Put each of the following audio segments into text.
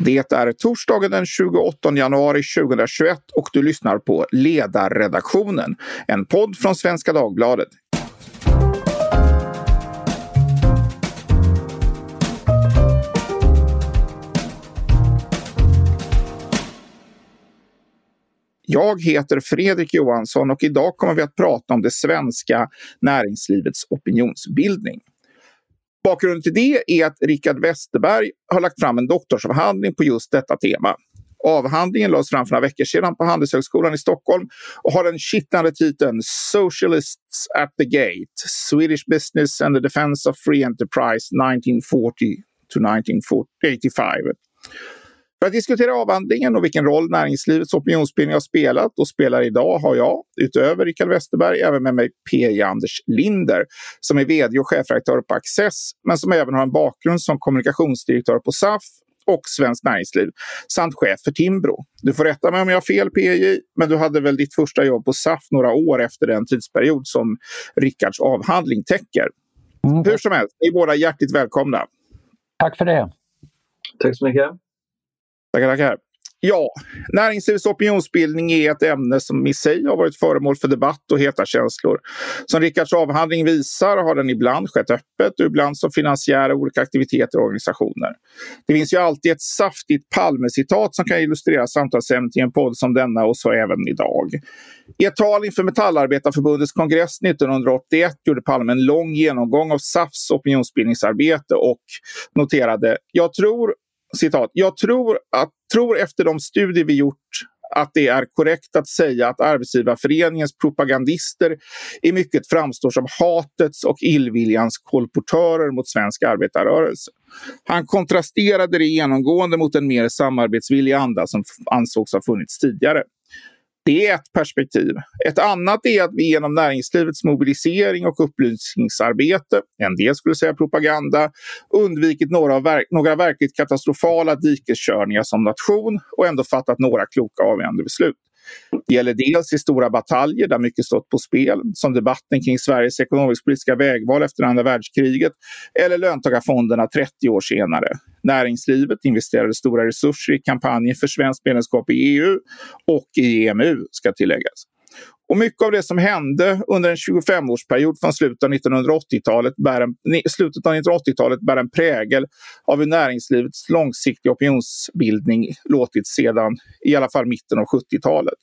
Det är torsdagen den 28 januari 2021 och du lyssnar på Ledarredaktionen, en podd från Svenska Dagbladet. Jag heter Fredrik Johansson och idag kommer vi att prata om det svenska näringslivets opinionsbildning. Bakgrunden till det är att Richard Westerberg har lagt fram en doktorsavhandling på just detta tema. Avhandlingen lades fram för några veckor sedan på Handelshögskolan i Stockholm och har den kittlande titeln Socialists at the Gate Swedish Business and the Defense of Free Enterprise 1940 to 1985. För att diskutera avhandlingen och vilken roll näringslivets opinionsbildning har spelat och spelar idag har jag, utöver Richard Westerberg, även med mig P.J. Anders Linder som är vd och chefredaktör på Access, men som även har en bakgrund som kommunikationsdirektör på SAF och Svenskt Näringsliv samt chef för Timbro. Du får rätta mig om jag har fel PJ, men du hade väl ditt första jobb på SAF några år efter den tidsperiod som Rickards avhandling täcker. Mm. Hur som helst, ni är båda hjärtligt välkomna. Tack för det. Tack så mycket. Tackar, tackar. Ja, näringslivets opinionsbildning är ett ämne som i sig har varit föremål för debatt och heta känslor. Som Rickards avhandling visar har den ibland skett öppet och ibland som finansiär av olika aktiviteter och organisationer. Det finns ju alltid ett saftigt Palme-citat som kan illustrera samtalsämnet i en podd som denna och så även idag. I ett tal inför Metallarbetarförbundets kongress 1981 gjorde Palme en lång genomgång av SAFs opinionsbildningsarbete och noterade “Jag tror citat, jag tror, att, tror efter de studier vi gjort att det är korrekt att säga att Arbetsgivarföreningens propagandister i mycket framstår som hatets och illviljans kolportörer mot svensk arbetarrörelse. Han kontrasterade det genomgående mot en mer samarbetsvillig anda som ansågs ha funnits tidigare. Det är ett perspektiv. Ett annat är att vi genom näringslivets mobilisering och upplysningsarbete, en del skulle säga propaganda, undvikit några, verk några verkligt katastrofala dikeskörningar som nation och ändå fattat några kloka avgörande beslut. Det gäller dels i stora bataljer där mycket stått på spel, som debatten kring Sveriges ekonomisk-politiska vägval efter andra världskriget, eller löntagarfonderna 30 år senare. Näringslivet investerade stora resurser i kampanjen för svenskt medlemskap i EU och i EMU, ska tilläggas. Och mycket av det som hände under en 25-årsperiod från slutet av 1980-talet bär, en, slutet av 1980-talet bär en prägel av hur näringslivets långsiktiga opinionsbildning låtit sedan i alla fall mitten av 70-talet.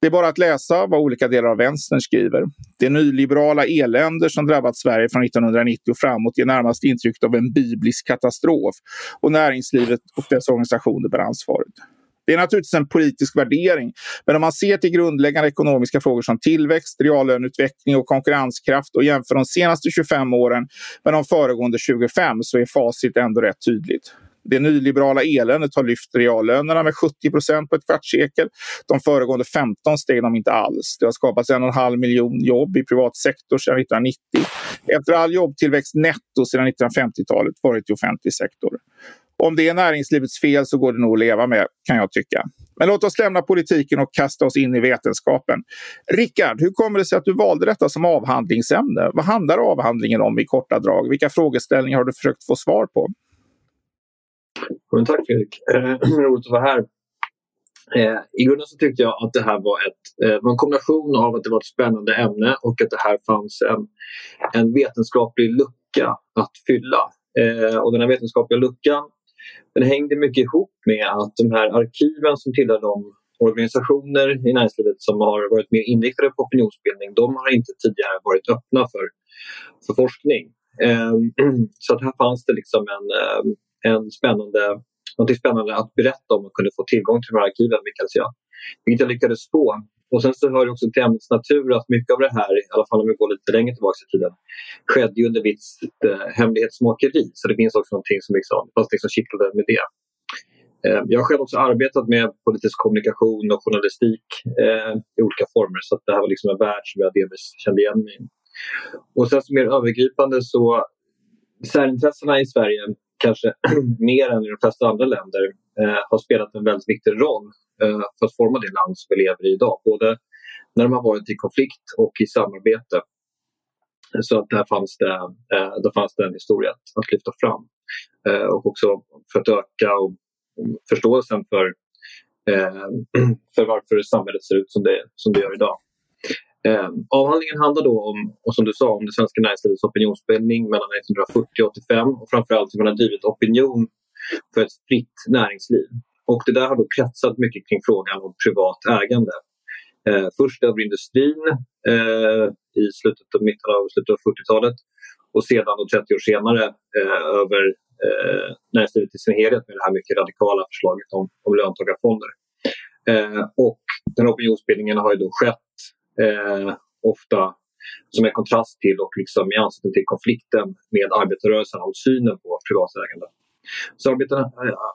Det är bara att läsa vad olika delar av vänstern skriver. Det nyliberala eländer som drabbat Sverige från 1990 och framåt ger närmast intrycket av en biblisk katastrof och näringslivet och dess organisationer bär ansvaret. Det är naturligtvis en politisk värdering, men om man ser till grundläggande ekonomiska frågor som tillväxt, reallöneutveckling och konkurrenskraft och jämför de senaste 25 åren med de föregående 25 så är facit ändå rätt tydligt. Det nyliberala eländet har lyft reallönerna med 70 procent på ett kvartssekel. De föregående 15 steg de inte alls. Det har skapats en och en halv miljon jobb i privat sektor sedan 1990. Efter all jobbtillväxt netto sedan 1950-talet varit i offentlig sektor. Om det är näringslivets fel så går det nog att leva med, kan jag tycka. Men låt oss lämna politiken och kasta oss in i vetenskapen. Rickard, hur kommer det sig att du valde detta som avhandlingsämne? Vad handlar avhandlingen om i korta drag? Vilka frågeställningar har du försökt få svar på? Men tack Fredrik, eh, roligt att vara här. Eh, I grunden så tyckte jag att det här var, ett, eh, var en kombination av att det var ett spännande ämne och att det här fanns en, en vetenskaplig lucka att fylla. Eh, och den här vetenskapliga luckan den hängde mycket ihop med att de här arkiven som tillhör de organisationer i näringslivet som har varit mer inriktade på opinionsbildning, de har inte tidigare varit öppna för, för forskning. Ehm, så att här fanns det liksom en, ehm, en spännande, något spännande att berätta om och kunde få tillgång till de här arkiven, vilket jag, vilket jag lyckades få. Och sen så hör det också till ämnets natur att mycket av det här, i alla fall om vi går lite längre tillbaka i tiden, skedde under visst eh, hemlighetsmakeri. Så det finns också någonting som liksom, fast liksom kittlade med det. Eh, jag har själv också arbetat med politisk kommunikation och journalistik eh, i olika former så det här var liksom en värld som jag delvis kände igen mig i. Och sen så mer övergripande så särintressena i Sverige kanske mer än i de flesta andra länder eh, har spelat en väldigt viktig roll Eh, för att forma det land som vi lever i idag. Både när de har varit i konflikt och i samarbete. Så att där fanns det, eh, där fanns det en historia att, lyfta fram. Eh, och också för att öka och mm, förståelsen för, eh, för varför samhället ser ut som det, som det gör idag. Eh, avhandlingen handlar då om, och som du sa, om det svenska näringslivets opinionsbildning mellan 1940 och 85 och framförallt hur man har drivit opinion för ett fritt näringsliv. Och det där har då kretsat mycket kring frågan om privat ägande. Eh, först över industrin eh, i slutet av, mitten av, slutet av 40-talet och sedan då 30 år senare eh, över eh, näringslivet i sin helhet med det här mycket radikala förslaget om, om löntagarfonder. Eh, och den opinionsbildningen har ju då skett eh, ofta som en kontrast till och liksom i anslutning till konflikten med arbetarrörelsen om synen på privat ägande. Så eh,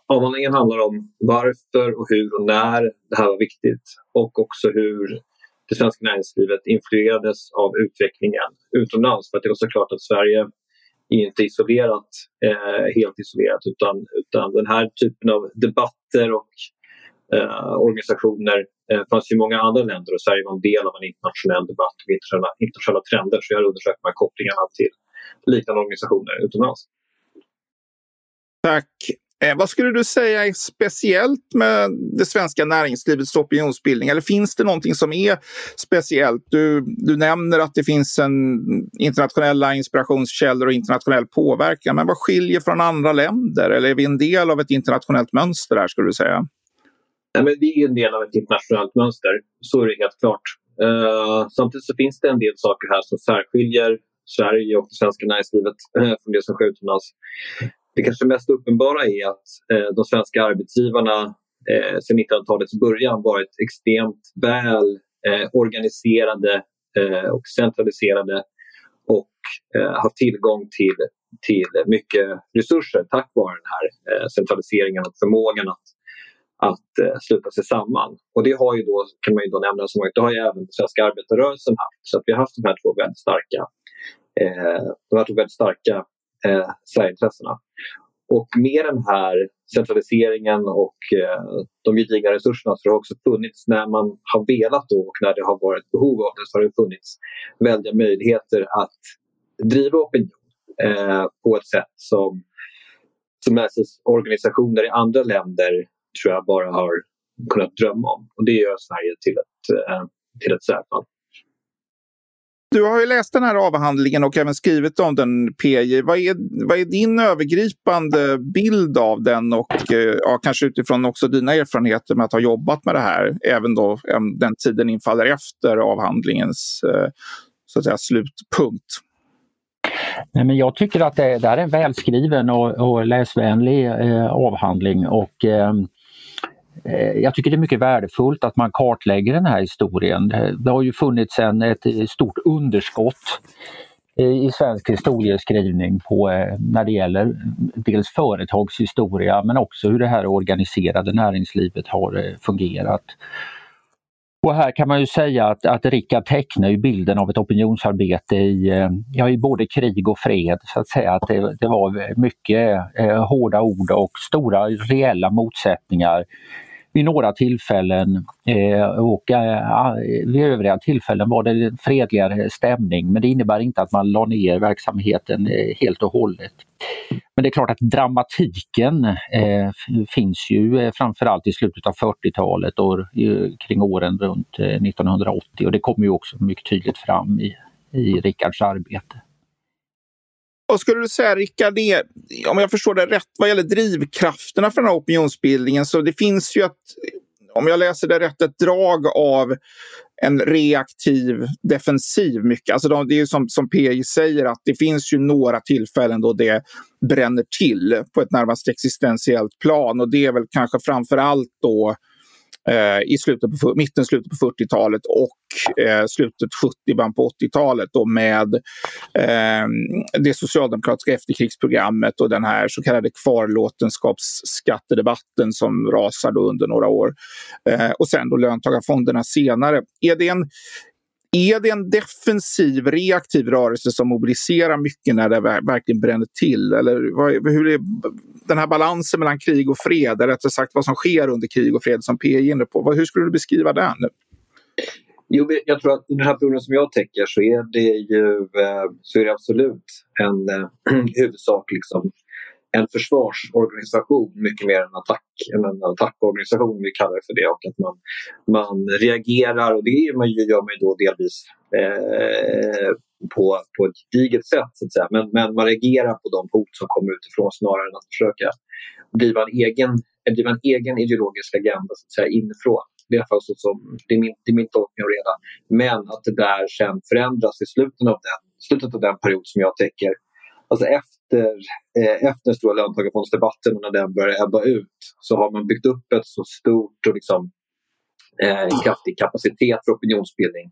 avhandlingen handlar om varför och hur och när det här var viktigt och också hur det svenska näringslivet influerades av utvecklingen utomlands. För att det är såklart att Sverige är inte isolerat, eh, helt isolerat utan, utan den här typen av debatter och eh, organisationer eh, fanns i många andra länder och Sverige var en del av en internationell debatt och internationella, internationella trender. Så jag har undersökt de här kopplingarna till liknande organisationer utomlands. Tack. Eh, vad skulle du säga är speciellt med det svenska näringslivets opinionsbildning? Eller finns det någonting som är speciellt? Du, du nämner att det finns en internationella inspirationskällor och internationell påverkan. Men vad skiljer från andra länder? Eller är vi en del av ett internationellt mönster här skulle du säga? Nej, men vi är en del av ett internationellt mönster, så är det helt klart. Eh, samtidigt så finns det en del saker här som särskiljer Sverige och det svenska näringslivet eh, från det som sker utomlands. Det kanske mest uppenbara är att eh, de svenska arbetsgivarna eh, sedan 1900-talets början varit extremt väl eh, organiserade och centraliserade och haft tillgång till, till mycket resurser tack vare den här centraliseringen och förmågan att att sluta sig samman. Och det har ju då, kan man ju då nämna, som det har ju även den svenska arbetarrörelsen haft. Så att vi har haft de här två väldigt starka, de här två väldigt starka eh, särintressena. Och med den här centraliseringen och eh, de gedigna resurserna så har det också funnits, när man har velat då, och när det har varit behov av det, så har det funnits väldiga möjligheter att driva opinion eh, på ett sätt som, som organisationer i andra länder tror jag bara har kunnat drömma om. Och det gör Sverige till ett, eh, till ett särfall. Du har ju läst den här avhandlingen och även skrivit om den, PJ. Vad är, vad är din övergripande bild av den och eh, ja, kanske utifrån också dina erfarenheter med att ha jobbat med det här, även då den tiden infaller efter avhandlingens eh, så att säga, slutpunkt? Nej, men jag tycker att det, det är en välskriven och, och läsvänlig eh, avhandling och Eh, Eh, jag tycker det är mycket värdefullt att man kartlägger den här historien. Eh, det har ju funnits en, ett eh, stort underskott i svensk historieskrivning på, när det gäller mm, dels företagshistoria men också hur det här organiserade näringslivet har fungerat. Och här kan man ju säga att, att Rickard tecknar ju bilden av ett opinionsarbete i, eh, ja, i både krig och fred. så att säga. Att det, det var mycket eh, hårda ord och stora reella motsättningar vid några tillfällen eh, och eh, vid övriga tillfällen var det fredligare stämning men det innebär inte att man la ner verksamheten eh, helt och hållet. Men det är klart att dramatiken eh, finns ju eh, framförallt i slutet av 40-talet och eh, kring åren runt eh, 1980 och det kommer ju också mycket tydligt fram i, i Rickards arbete. Vad skulle du säga, Rickard, om jag förstår det rätt, vad gäller drivkrafterna för den här opinionsbildningen, så det finns ju ett, om jag läser det rätt, ett drag av en reaktiv defensiv mycket. Alltså de, det är ju som, som PJ säger att det finns ju några tillfällen då det bränner till på ett närmast existentiellt plan och det är väl kanske framför allt då Eh, i slutet på, mitten, slutet på 40-talet och eh, slutet 70, början på 80-talet med eh, det socialdemokratiska efterkrigsprogrammet och den här så kallade kvarlåtenskapsskattedebatten som rasar under några år. Eh, och sen då löntagarfonderna senare. Är det en är det en defensiv, reaktiv rörelse som mobiliserar mycket när det verkligen bränner till? Eller hur är den här balansen mellan krig och fred, eller rättare sagt vad som sker under krig och fred som PI är inne på. Hur skulle du beskriva den? Jo, jag tror att den här perioden som jag täcker så är det ju eh, så är det absolut en eh, huvudsak liksom, en försvarsorganisation mycket mer än, attack, än en attackorganisation, vi kallar det för det. Och att man, man reagerar, och det gör man, gör man då delvis eh, på, på ett digert sätt. Så att säga. Men, men man reagerar på de hot som kommer utifrån snarare än att försöka driva en egen, driva en egen ideologisk agenda så att säga, inifrån. Det är, så som, det, är min, det är min tolkning av det Men att det där sen förändras i slutet av den, slutet av den period som jag täcker Alltså efter, eh, efter stora löntagarfondsdebatten och när den började ebba ut så har man byggt upp ett så stort och liksom, eh, kraftig kapacitet för opinionsbildning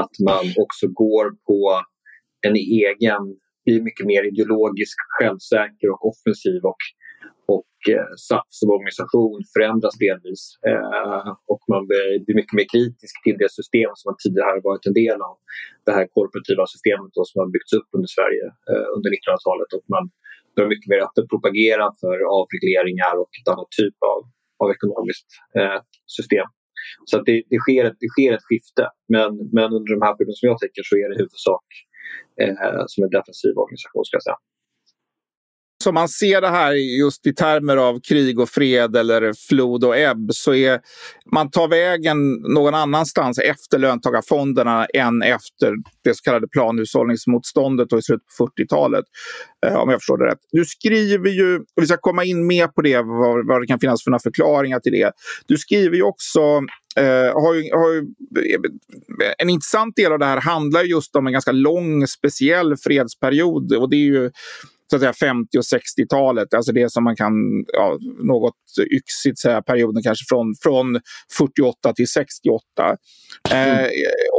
att man också går på en egen, blir mycket mer ideologisk, självsäker och offensiv och och eh, SAF som organisation förändras delvis eh, och man blir mycket mer kritisk till det system som man tidigare har varit en del av. Det här korporativa systemet då, som har byggts upp under Sverige eh, under 1900-talet och man börjar mycket mer öppet propagera för avregleringar och ett annat typ av, av ekonomiskt eh, system. Så att det, det, sker ett, det sker ett skifte men, men under de här perioderna som jag tänker så är det i huvudsak eh, som en defensiv organisation ska jag säga som man ser det här just i termer av krig och fred eller flod och ebb så är man tar vägen någon annanstans efter löntagarfonderna än efter det så kallade planhushållningsmotståndet i slutet på 40-talet. Eh, om jag förstår det rätt. Du skriver ju, och vi ska komma in mer på det, vad, vad det kan finnas för några förklaringar till det. Du skriver ju också Uh, har ju, har ju, eh, en intressant del av det här handlar just om en ganska lång speciell fredsperiod. Och det är ju så att säga 50 och 60-talet, alltså det som man kan ja, något yxigt säga perioden kanske från, från 48 till 68. Eh,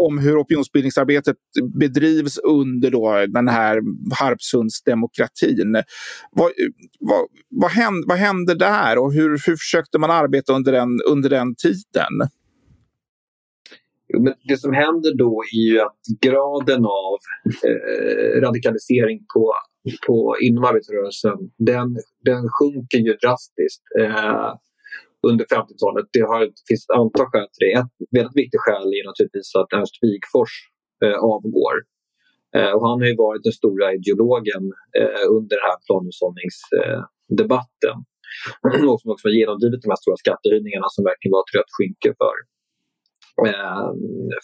om hur opinionsbildningsarbetet bedrivs under då den här Harpsundsdemokratin. Vad, vad, vad, hände, vad hände där och hur, hur försökte man arbeta under den, under den tiden? Men det som händer då är ju att graden av eh, radikalisering på på, inom arbetarrörelsen, den, den sjunker ju drastiskt eh, under 50-talet. Det, har, det finns ett antal skäl till det. Ett väldigt viktigt skäl är naturligtvis att Ernst Wigforss eh, avgår. Eh, och han har ju varit den stora ideologen eh, under den här planhushållningsdebatten. och som också har genomdrivit de här stora skattehöjningarna som verkligen var ett rött skynke för, Eh,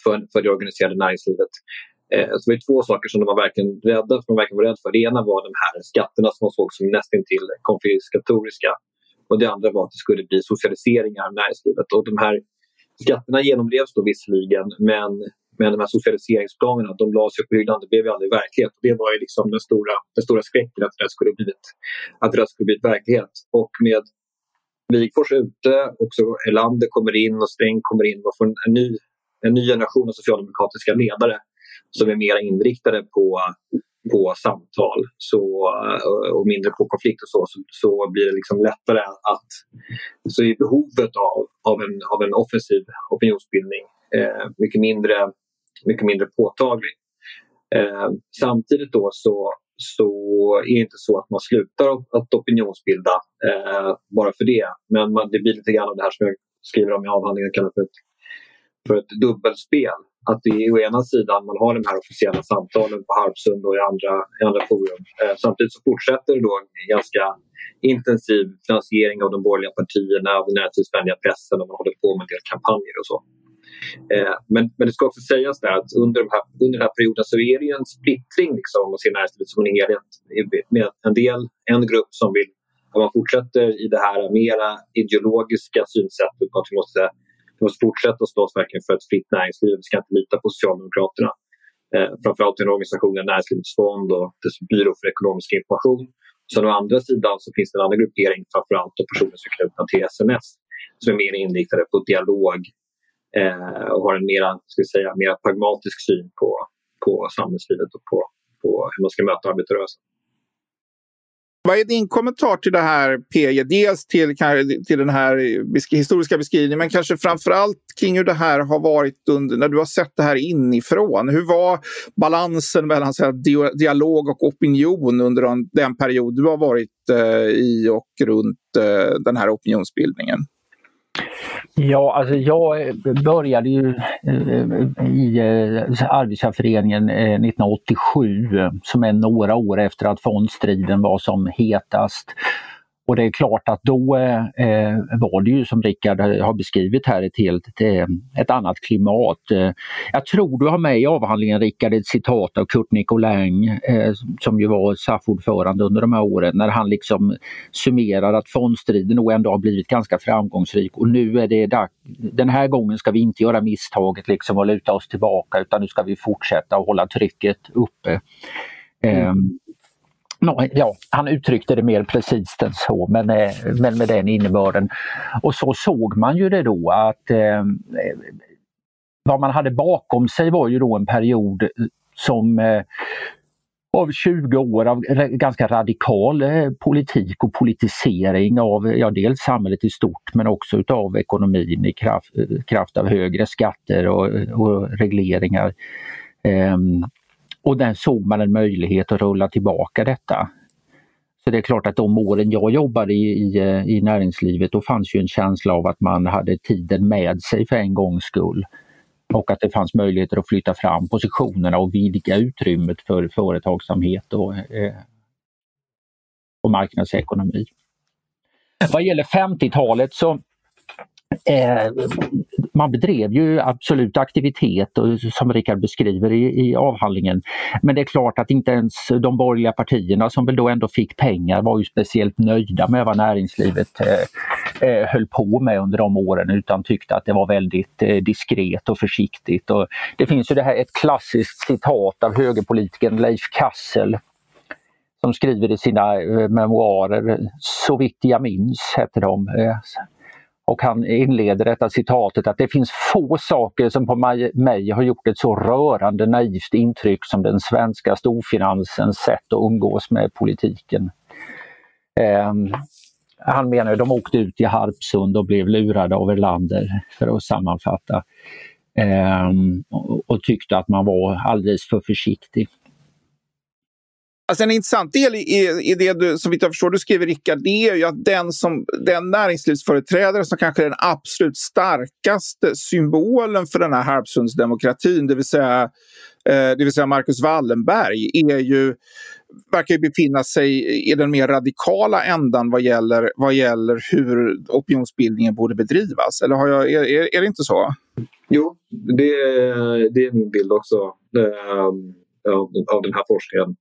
för, för det organiserade näringslivet. Eh, så det var två saker som de var verkligen rädda, som de verkligen var rädda för. Det ena var de här skatterna som man såg som nästintill konfiskatoriska. Och det andra var att det skulle bli socialiseringar av näringslivet. Och de här skatterna genomdrevs då visserligen men, men de här socialiseringsplanerna de lades på hyllan. Det blev ju aldrig verklighet. Och det var ju liksom den stora, den stora skräcken att det skulle blivit, att det skulle blivit verklighet. Och med Wigforss ute och så Erlander kommer in och Sträng kommer in och får en ny, en ny generation av socialdemokratiska ledare som är mer inriktade på, på samtal så, eh, och mindre på konflikt och så, så, så blir det liksom lättare att... Så är behovet av, av, en, av en offensiv opinionsbildning eh, mycket, mindre, mycket mindre påtaglig. Eh, samtidigt då så, så är det inte så att man slutar att opinionsbilda eh, bara för det. Men man, det blir lite grann av det här som jag skriver om i avhandlingen, kallar för ett, för ett dubbelspel att det är å ena sidan man har de här officiella samtalen på Harpsund och i andra, i andra forum. Eh, samtidigt så fortsätter det då en ganska intensiv finansiering av de borgerliga partierna, av den näringslivsvänliga pressen och man håller på med en del kampanjer och så. Eh, men, men det ska också sägas där att under, de här, under den här perioden så är det ju en splittring liksom, och ser näringslivet som en helhet. Med en del, en grupp som vill om man fortsätter i det här mera ideologiska synsättet på att vi måste vi måste fortsätta slåss verkligen för ett fritt näringsliv. Vi ska inte lita på Socialdemokraterna. Eh, framförallt den organisationen Näringslivets fond och dess byrå för ekonomisk information. Sen å andra sidan så finns det en annan gruppering, framförallt och personer som är knutna till SNS, som är mer inriktade på dialog eh, och har en mer, ska säga, mer pragmatisk syn på, på samhällslivet och på, på hur man ska möta arbetarrörelsen. Vad är din kommentar till det här PJ? Dels till, till den här historiska beskrivningen men kanske framför allt kring hur det här har varit under, när du har sett det här inifrån. Hur var balansen mellan så här, dialog och opinion under den, den period du har varit eh, i och runt eh, den här opinionsbildningen? Ja, alltså jag började ju eh, i eh, Arbetsgivareföreningen 1987 eh, som är några år efter att fondstriden var som hetast. Och det är klart att då eh, var det ju som Rickard har beskrivit här ett helt ett, eh, annat klimat. Eh, jag tror du har med i avhandlingen Rickard ett citat av Kurt Nicolin eh, som ju var SAF-ordförande under de här åren när han liksom summerar att fondstriden nog ändå har blivit ganska framgångsrik och nu är det dags. Den här gången ska vi inte göra misstaget liksom att luta oss tillbaka utan nu ska vi fortsätta och hålla trycket uppe. Mm. Ja, han uttryckte det mer precis än så, men, eh, men med den innebörden. Och så såg man ju det då att eh, vad man hade bakom sig var ju då en period som eh, av 20 år av ganska radikal eh, politik och politisering av ja, dels samhället i stort men också utav ekonomin i kraft, kraft av högre skatter och, och regleringar. Um, och där såg man en möjlighet att rulla tillbaka detta. Så det är klart att de åren jag jobbade i, i, eh, i näringslivet då fanns ju en känsla av att man hade tiden med sig för en gångs skull. Och att det fanns möjligheter att flytta fram positionerna och vidga utrymmet för företagsamhet och, eh, och marknadsekonomi. Vad gäller 50-talet så Eh, man bedrev ju absolut aktivitet och, som Rickard beskriver i, i, avhandlingen. Men det är klart att inte ens de borgerliga partierna som väl då ändå fick pengar var ju speciellt nöjda med vad näringslivet eh, eh höll på med under de åren utan tyckte att det var väldigt eh, diskret och försiktigt. Och det finns ju det här ett klassiskt citat av högerpolitikern Leif Kassel som skriver i sina eh, memoarer, Så vitt jag minns, heter de. Eh, och han inleder detta citatet att det finns få saker som på mig, har gjort ett så rörande naivt intryck som den svenska storfinansens sätt att umgås med politiken. Eh, han menar att de åkte ut i Harpsund och blev lurade av Erlander, för att sammanfatta. Eh, och tyckte att man var alldeles för försiktig. Alltså en intressant del i, i det du, som jag förstår du skriver Rickard, det är ju att den, som, den näringslivsföreträdare som kanske är den absolut starkaste symbolen för den här Harpsundsdemokratin, det vill säga, eh, det vill säga Marcus Wallenberg, är ju, verkar ju befinna sig i den mer radikala ändan vad gäller, vad gäller hur opinionsbildningen borde bedrivas. Eller har jag, är, är, är det inte så? Jo, det, det är min bild också. Um av, av den här forskningen.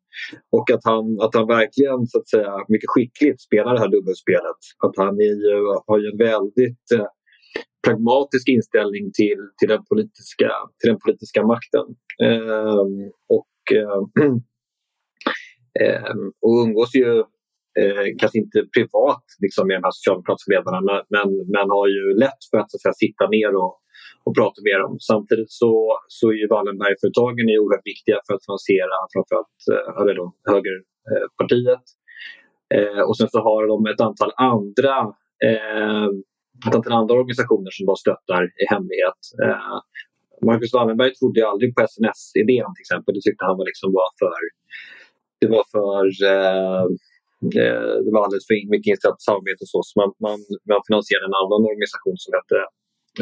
Och att han, att han verkligen så att säga, mycket skickligt spelar det här dubbelspelet. Att han är ju, har ju en väldigt eh, pragmatisk inställning till, till, den, politiska, till den politiska makten. Eh, och, eh, ehm, och umgås ju eh, kanske inte privat liksom, med de här socialdemokratiska ledarna men, men har ju lätt för att, så att säga, sitta ner och, och prata mer om. Samtidigt så, så är ju Wallenbergföretagen oerhört viktiga för att finansiera framförallt eh, eller då, högerpartiet. Eh, eh, och sen så har de ett antal andra eh, ett antal andra organisationer som de stöttar i hemlighet. Eh, Marcus Wallenberg trodde ju aldrig på SNS-idén till exempel. Det tyckte han var, liksom var för... Det var för... Eh, eh, det var alldeles för mycket inställt samarbete och så. så man, man, man finansierade en annan organisation som hette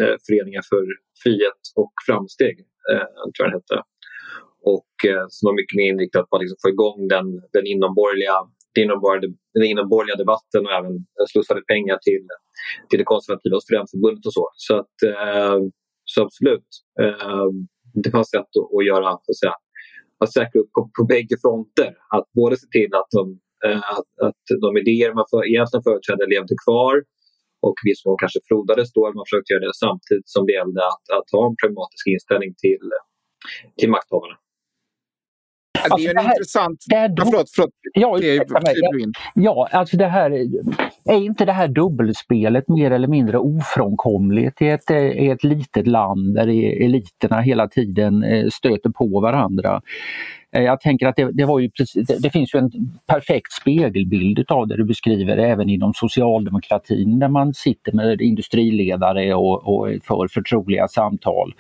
eh, Föreningen för frihet och framsteg, eh, tror jag den hette. Och eh, som var mycket mer inriktat på att liksom få igång den, den inomborgerliga den inomborgerliga debatten och även slussade pengar till, till det konservativa studentförbundet och så. Så, att, eh, så absolut, eh, det fanns sätt att, att göra, att, säga, att säkra upp på, på bägge fronter. Att både se till att de, eh, att, att de idéer man för, egentligen företrädde levde kvar och viss mån kanske frodades då. Man försökte göra det samtidigt som det gällde att, att ha en pragmatisk inställning till, till makthavarna. Alltså, det är en alltså, här, intressant... Det här, ja, förlåt, förlåt. Ja, det, ja, alltså det här, är inte det här dubbelspelet mer eller mindre ofrånkomligt i ett, i ett litet land där eliterna hela tiden eh, stöter på varandra? Eh, jag tänker att det, det, var ju precis, det, det, finns ju en perfekt spegelbild av det du beskriver även inom socialdemokratin där man sitter med industriledare och, och för förtroliga samtal.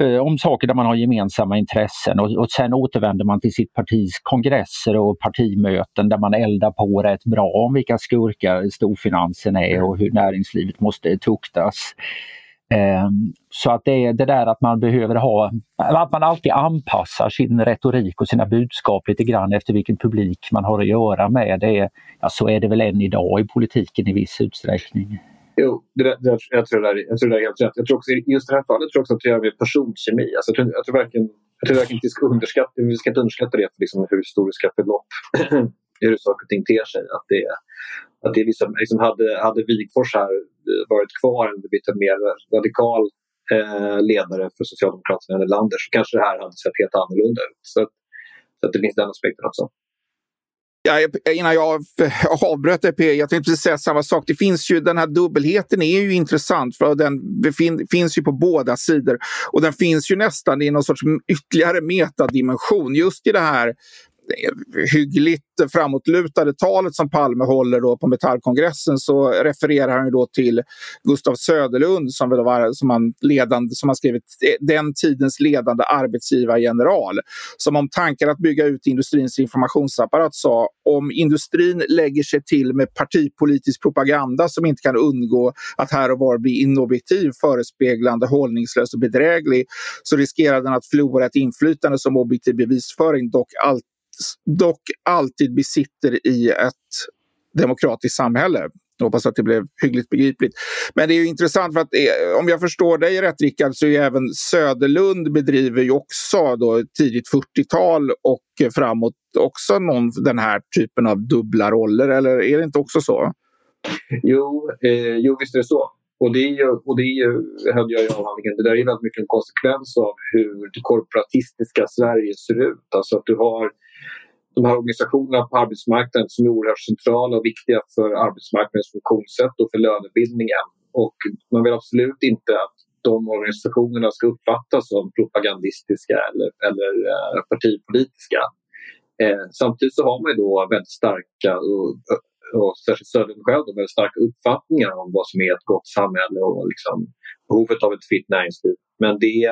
Eh, om saker där man har gemensamma intressen och, och sen återvänder man till sitt partis kongresser och partimöten där man eldar på rätt bra om vilka skurkar storfinansen är och hur näringslivet måste tuktas. Ehm, så att det är det där att man behöver ha, att man alltid anpassar sin retorik och sina budskap lite grann efter vilken publik man har att göra med. Det är, ja, så är det väl än idag i politiken i viss utsträckning. Jo, det där, det, jag, tror det där, jag tror det är helt rätt. Jag tror också, just det här fallet tror jag också att det har med personkemi. Alltså, jag, tror, jag, tror verkligen, jag tror verkligen vi ska underskatta, vi ska inte underskatta det för liksom hur historiska förlopp hur saker och ting ter sig. Att det, att det liksom, liksom hade, hade Wigfors här varit kvar eller blivit en mer radikal eh, ledare för Socialdemokraterna än Erlander så kanske det här hade sett helt annorlunda ut. Så, så att det finns den aspekten också. Ja, innan jag avbröt dig, jag tänkte precis säga samma sak. Det finns ju, den här dubbelheten är ju intressant för den befin, finns ju på båda sidor. Och den finns ju nästan i någon sorts ytterligare metadimension. Just i det här hyggligt framåtlutade talet som Palme håller då på Metallkongressen så refererar han då till Gustav Söderlund som, var, som, han ledande, som har skrivit eh, den tidens ledande arbetsgivargeneral. Som om tanken att bygga ut industrins informationsapparat sa om industrin lägger sig till med partipolitisk propaganda som inte kan undgå att här och var bli inobjektiv, förespeglande, hållningslös och bedräglig så riskerar den att förlora ett inflytande som objektiv bevisföring dock alltid dock alltid besitter i ett demokratiskt samhälle. Jag hoppas att det blev hyggligt begripligt. Men det är intressant för att eh, om jag förstår dig rätt Rickard så är även Söderlund bedriver ju också då tidigt 40-tal och framåt också någon, den här typen av dubbla roller. Eller är det inte också så? Jo, eh, jo visst är det så. Och det är ju, och det är ju, hörde jag i avhandlingen, det där är väldigt mycket en konsekvens av hur det korporatistiska Sverige ser ut. Alltså att du har de här organisationerna på arbetsmarknaden som är oerhört centrala och viktiga för arbetsmarknadens funktionssätt och för lönebildningen. Och man vill absolut inte att de organisationerna ska uppfattas som propagandistiska eller, eller eh, partipolitiska. Eh, samtidigt så har man då väldigt starka, och, och särskilt Söderlund själv, väldigt starka uppfattningar om vad som är ett gott samhälle och liksom behovet av ett fritt näringsliv. Men, det,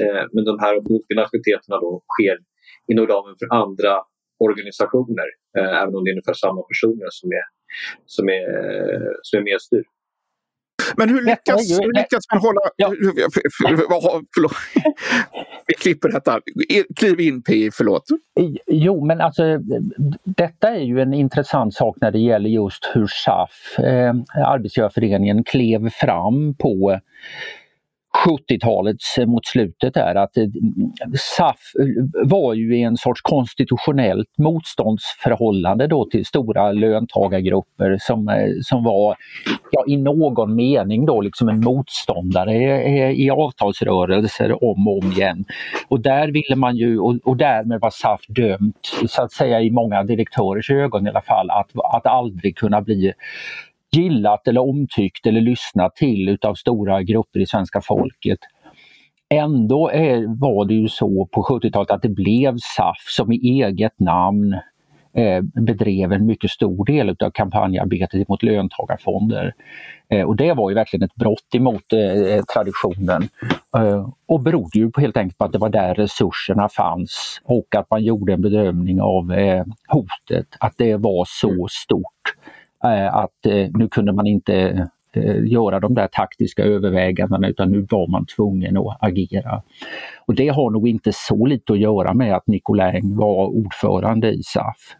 eh, men de här motbildande aktiviteterna då sker inom ramen för andra organisationer, eh, även om det är ungefär samma personer som är, som är, som är medstyr. Men hur lyckas, hur lyckas man hålla... Ja. Förlåt. Vi klipper detta. Kliv in Pi, förlåt. Jo, men alltså detta är ju en intressant sak när det gäller just hur SAF, eh, Arbetsgivarföreningen, klev fram på 70-talets mot slutet är att eh, SAF eh, var ju i en sorts konstitutionellt motståndsförhållande då till stora löntagargrupper som, eh, som var ja, i någon mening då liksom en motståndare i, i avtalsrörelser om och om igen. Och där ville man ju, och, och därmed var SAF dömt, så att säga i många direktörers ögon i alla fall, att, att aldrig kunna bli gillat eller omtyckt eller lyssnat till utav stora grupper i svenska folket. Ändå är, var det ju så på 70-talet att det blev SAF som i eget namn eh, bedrev en mycket stor del av kampanjarbetet mot löntagarfonder. Eh, och det var ju verkligen ett brott emot eh, traditionen. Eh, och berodde ju på helt enkelt på att det var där resurserna fanns och att man gjorde en bedömning av eh, hotet, att det var så stort Eh, att eh, nu kunde man inte eh, göra de där taktiska övervägandena utan nu var man tvungen att agera. Och det har nog inte så lite att göra med att Nicolin var ordförande i SAF.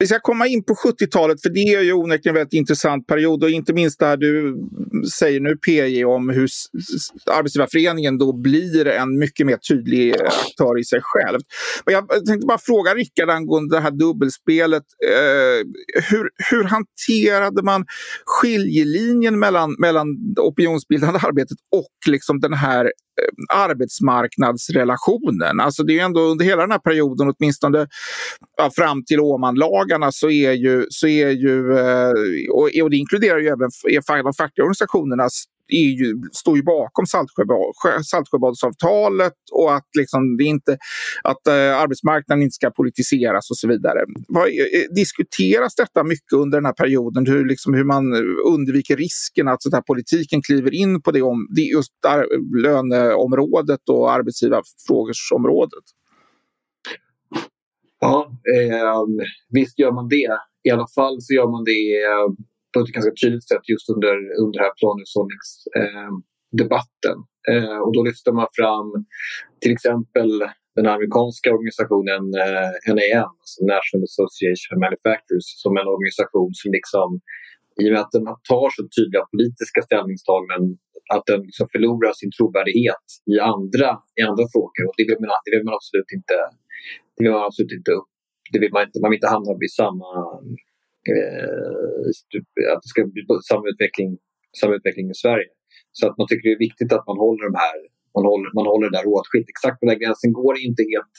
Vi ska komma in på 70-talet, för det är ju onekligen en väldigt intressant period och inte minst det här du säger nu PJ om hur Arbetsgivarföreningen då blir en mycket mer tydlig eh, aktör i sig själv. Men jag tänkte bara fråga Rickard angående det här dubbelspelet. Eh, hur, hur hanterade man skiljelinjen mellan, mellan opinionsbildande arbetet och liksom den här Eh, arbetsmarknadsrelationen. Alltså det är ändå under hela den här perioden, åtminstone ja, fram till Åmanlagarna, så är ju, så är ju eh, och, och det inkluderar ju även de fackliga organisationernas är ju, står ju bakom Saltsjöbadsavtalet och att, liksom, det inte, att eh, arbetsmarknaden inte ska politiseras och så vidare. Vad, eh, eh, diskuteras detta mycket under den här perioden? Hur, liksom, hur man undviker risken att så här, politiken kliver in på det, om, det just där, löneområdet och arbetsgivarfrågorsområdet? Ja, eh, visst gör man det. I alla fall så gör man det ehm, på ett ganska tydligt sätt just under, under den här planhushållningsdebatten. Eh, eh, och då lyfter man fram till exempel den amerikanska organisationen eh, NAM, alltså National Association of Manufacturers, som en organisation som liksom i och med att den tar så tydliga politiska ställningstaganden att den liksom förlorar sin trovärdighet i andra, i andra frågor. Och det vill man, det vill man absolut inte det vill man absolut inte upp. Det vill man, inte, man vill inte hamna i samma... Eh, typ, att det ska bli samma utveckling, samma utveckling i Sverige. Så att man tycker det är viktigt att man håller de här man håller, man håller det där åtskilt. Exakt var den gränsen går är inte helt,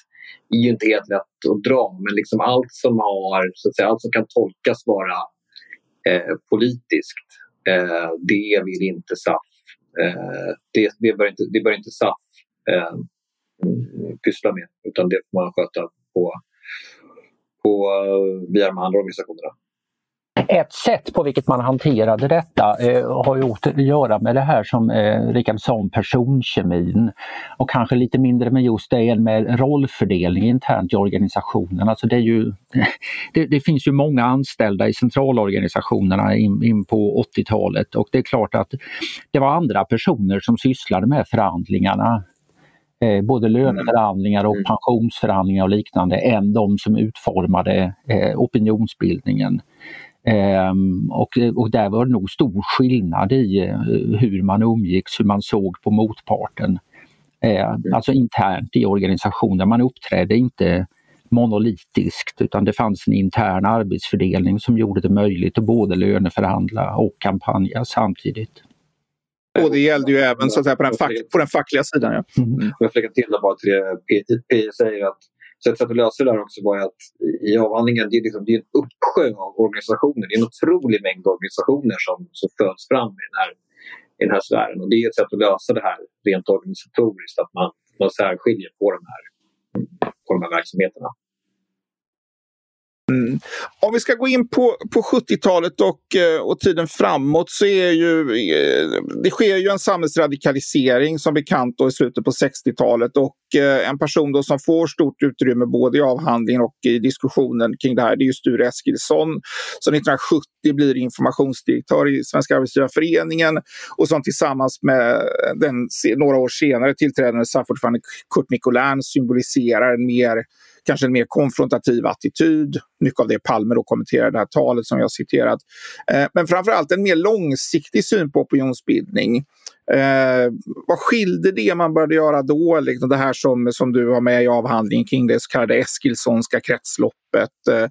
är inte helt lätt att dra. Men liksom allt som har, så att säga, allt som kan tolkas vara eh, politiskt, eh, det vill inte SAF. Eh, det, det, bör inte, det bör inte SAF eh, pyssla med. Utan det får man sköta på, på, eh, via de andra organisationerna. Ett sätt på vilket man hanterade detta eh, har gjort att göra med det här som eh, Rickard sa om personkemin och kanske lite mindre med just det med rollfördelning internt i organisationen. Alltså det, är ju, det, det finns ju många anställda i centralorganisationerna in, in på 80-talet och det är klart att det var andra personer som sysslade med förhandlingarna eh, både löneförhandlingar och mm. pensionsförhandlingar och liknande än de som utformade eh, opinionsbildningen. Eh, och, och där var det nog stor skillnad i eh, hur man umgicks, hur man såg på motparten. Eh, mm. Alltså internt i organisationen. Man uppträdde inte monolitiskt utan det fanns en intern arbetsfördelning som gjorde det möjligt att både löneförhandla och kampanja samtidigt. Och det gällde ju även så att säga, på, den fack, på den fackliga sidan. Ja. Mm. Jag lägga till bara till det P säger att så ett sätt att lösa det där också var att i avhandlingen, det är, liksom, det är en uppsjö av organisationer. Det är en otrolig mängd organisationer som, som föds fram i den, här, i den här sfären. Och det är ett sätt att lösa det här rent organisatoriskt, att man, man särskiljer på de här, på de här verksamheterna. Mm. Om vi ska gå in på, på 70-talet och, eh, och tiden framåt så är ju eh, det sker ju en samhällsradikalisering som bekant då i slutet på 60-talet och eh, en person då som får stort utrymme både i avhandlingen och i diskussionen kring det här det är ju Sture Eskilsson som 1970 blir informationsdirektör i Svenska Arbetsgivareföreningen och som tillsammans med den några år senare tillträdande SAF-ordförande Kurt Nicolin symboliserar en mer kanske en mer konfrontativ attityd. Mycket av det Palme då kommenterar i det här talet som jag citerat. Eh, men framförallt en mer långsiktig syn på opinionsbildning. Eh, vad skilde det man började göra då? Liksom det här som, som du har med i avhandlingen kring det så kallade Eskilssonska kretsloppet. Eh,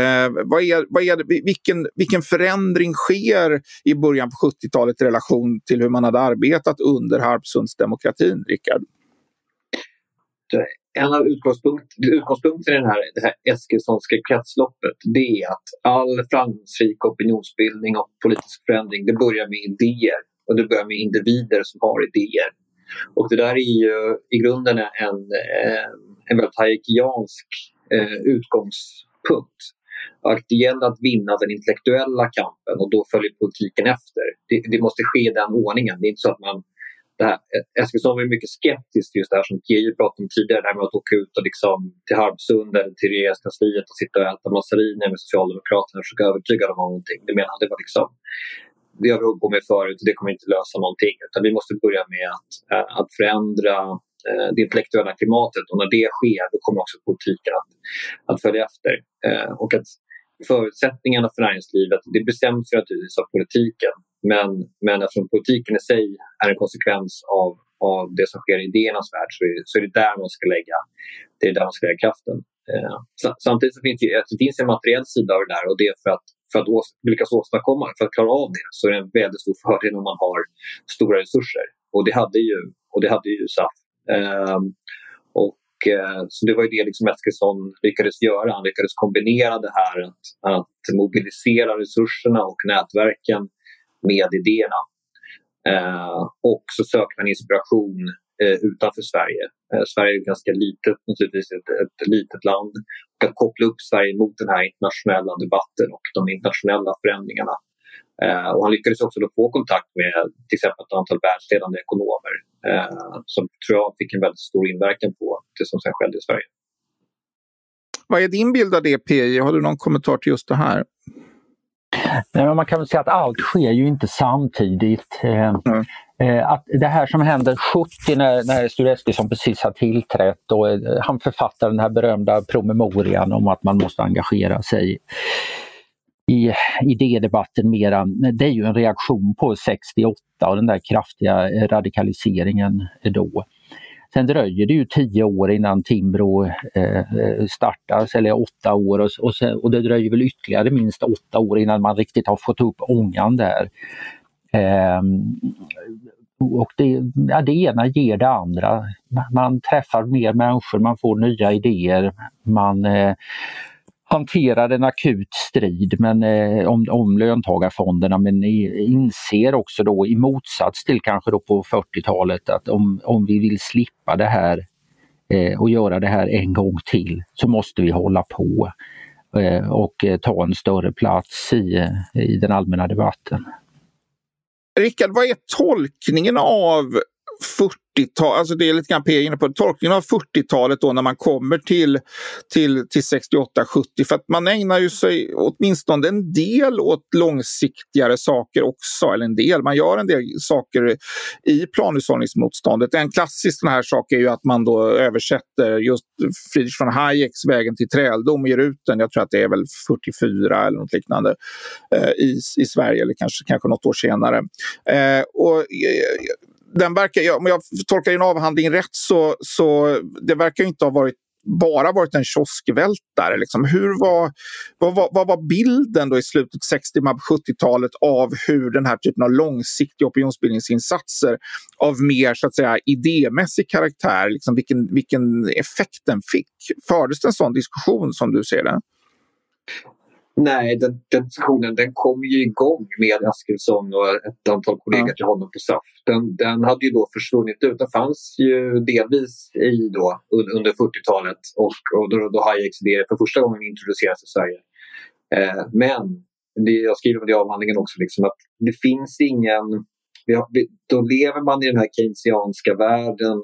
eh, vad är, vad är vilken, vilken förändring sker i början på 70-talet i relation till hur man hade arbetat under Harpsundsdemokratin, Rickard? Eh, en av utgångspunkt, utgångspunkterna i den här, det här Eskilssonska kretsloppet det är att all framgångsrik opinionsbildning och politisk förändring det börjar med idéer och det börjar med individer som har idéer. Och det där är ju i grunden en, eh, en väldigt hayekiansk eh, utgångspunkt. Att det gäller att vinna den intellektuella kampen och då följer politiken efter. Det, det måste ske i den ordningen. Det är inte så att man här, Eskilsson var mycket skeptisk till just det här som Geijer pratade om tidigare, det här med att åka ut och liksom, till Harpsund eller till regeringskansliet och sitta och äta massariner med Socialdemokraterna och försöka övertyga dem om någonting. Det menar det var liksom det har vi hållit på med förut och det kommer inte lösa någonting. Utan vi måste börja med att, eh, att förändra eh, det intellektuella klimatet och när det sker då kommer också politiken att, att följa efter. Eh, och att förutsättningarna för näringslivet det bestäms ju naturligtvis av politiken men, men eftersom politiken i sig är en konsekvens av, av det som sker i idéernas värld så är, så är det där man ska lägga, det är där man ska lägga kraften. Eh, samtidigt så finns det, det finns en materiell sida av det där och det är för att, för att lyckas åstadkomma för att klara av det så är det en väldigt stor fördel om man har stora resurser. Och det hade ju, och det hade ju SAF. Eh, Eh, så det var ju det liksom Eskilsson lyckades göra. Han lyckades kombinera det här att, att mobilisera resurserna och nätverken med idéerna. Eh, och så sökte han inspiration eh, utanför Sverige. Eh, Sverige är ganska litet, naturligtvis ett, ett litet land. Och att koppla upp Sverige mot den här internationella debatten och de internationella förändringarna. Eh, och han lyckades också då få kontakt med till exempel ett antal världsledande ekonomer eh, som tror jag fick en väldigt stor inverkan på det som sen skedde i Sverige. Vad är din bild av det PI? Har du någon kommentar till just det här? Nej, men man kan väl säga att allt sker ju inte samtidigt. Mm. Att det här som händer 70 när, när Sture Eskilsson precis har tillträtt och han författar den här berömda promemorian om att man måste engagera sig i idédebatten mera. Det är ju en reaktion på 68 och den där kraftiga radikaliseringen då. Sen dröjer det ju tio år innan Timbro eh, startas, eller åtta år och, och, sen, och, det dröjer väl ytterligare minst åtta år innan man riktigt har fått upp ångan där. Eh, och det, ja, det ena ger det andra. Man träffar mer människor, man får nya idéer, man eh, hanterar en akut strid men, eh, om, om löntagarfonderna men inser också då i motsats till kanske då på 40-talet att om, om vi vill slippa det här eh, och göra det här en gång till så måste vi hålla på eh, och eh, ta en större plats i, i den allmänna debatten. Rickard, vad är tolkningen av 40-tal, alltså det är lite grann P inne på, tolkningen av 40-talet då när man kommer till, till, till 68-70. För att man ägnar ju sig åtminstone en del åt långsiktigare saker också. Eller en del, man gör en del saker i planhushållningsmotståndet. En klassisk sån här sak är ju att man då översätter just Friedrich von Hayeks Vägen till träldom och ger ut den, jag tror att det är väl 44 eller något liknande, eh, i, i Sverige eller kanske, kanske något år senare. Eh, och, eh, den verkar, om jag tolkar din avhandling rätt så, så det verkar inte ha varit bara varit en kioskvältare. Liksom. Hur var, vad, var, vad var bilden då i slutet 60 70-talet av hur den här typen av långsiktiga opinionsbildningsinsatser av mer så att säga idémässig karaktär, liksom vilken, vilken effekt den fick? Fördes det en sån diskussion som du ser det? Nej, den, den diskussionen den kom ju igång med Eskilsson och ett antal kollegor till honom på SAF. Den, den hade ju då försvunnit ut. Den fanns ju delvis i då, under 40-talet och, och då, då Hayeks idéer för första gången introducerades i Sverige. Eh, men det, jag skriver om det i avhandlingen också, liksom, att det finns ingen... Då lever man i den här keynesianska världen.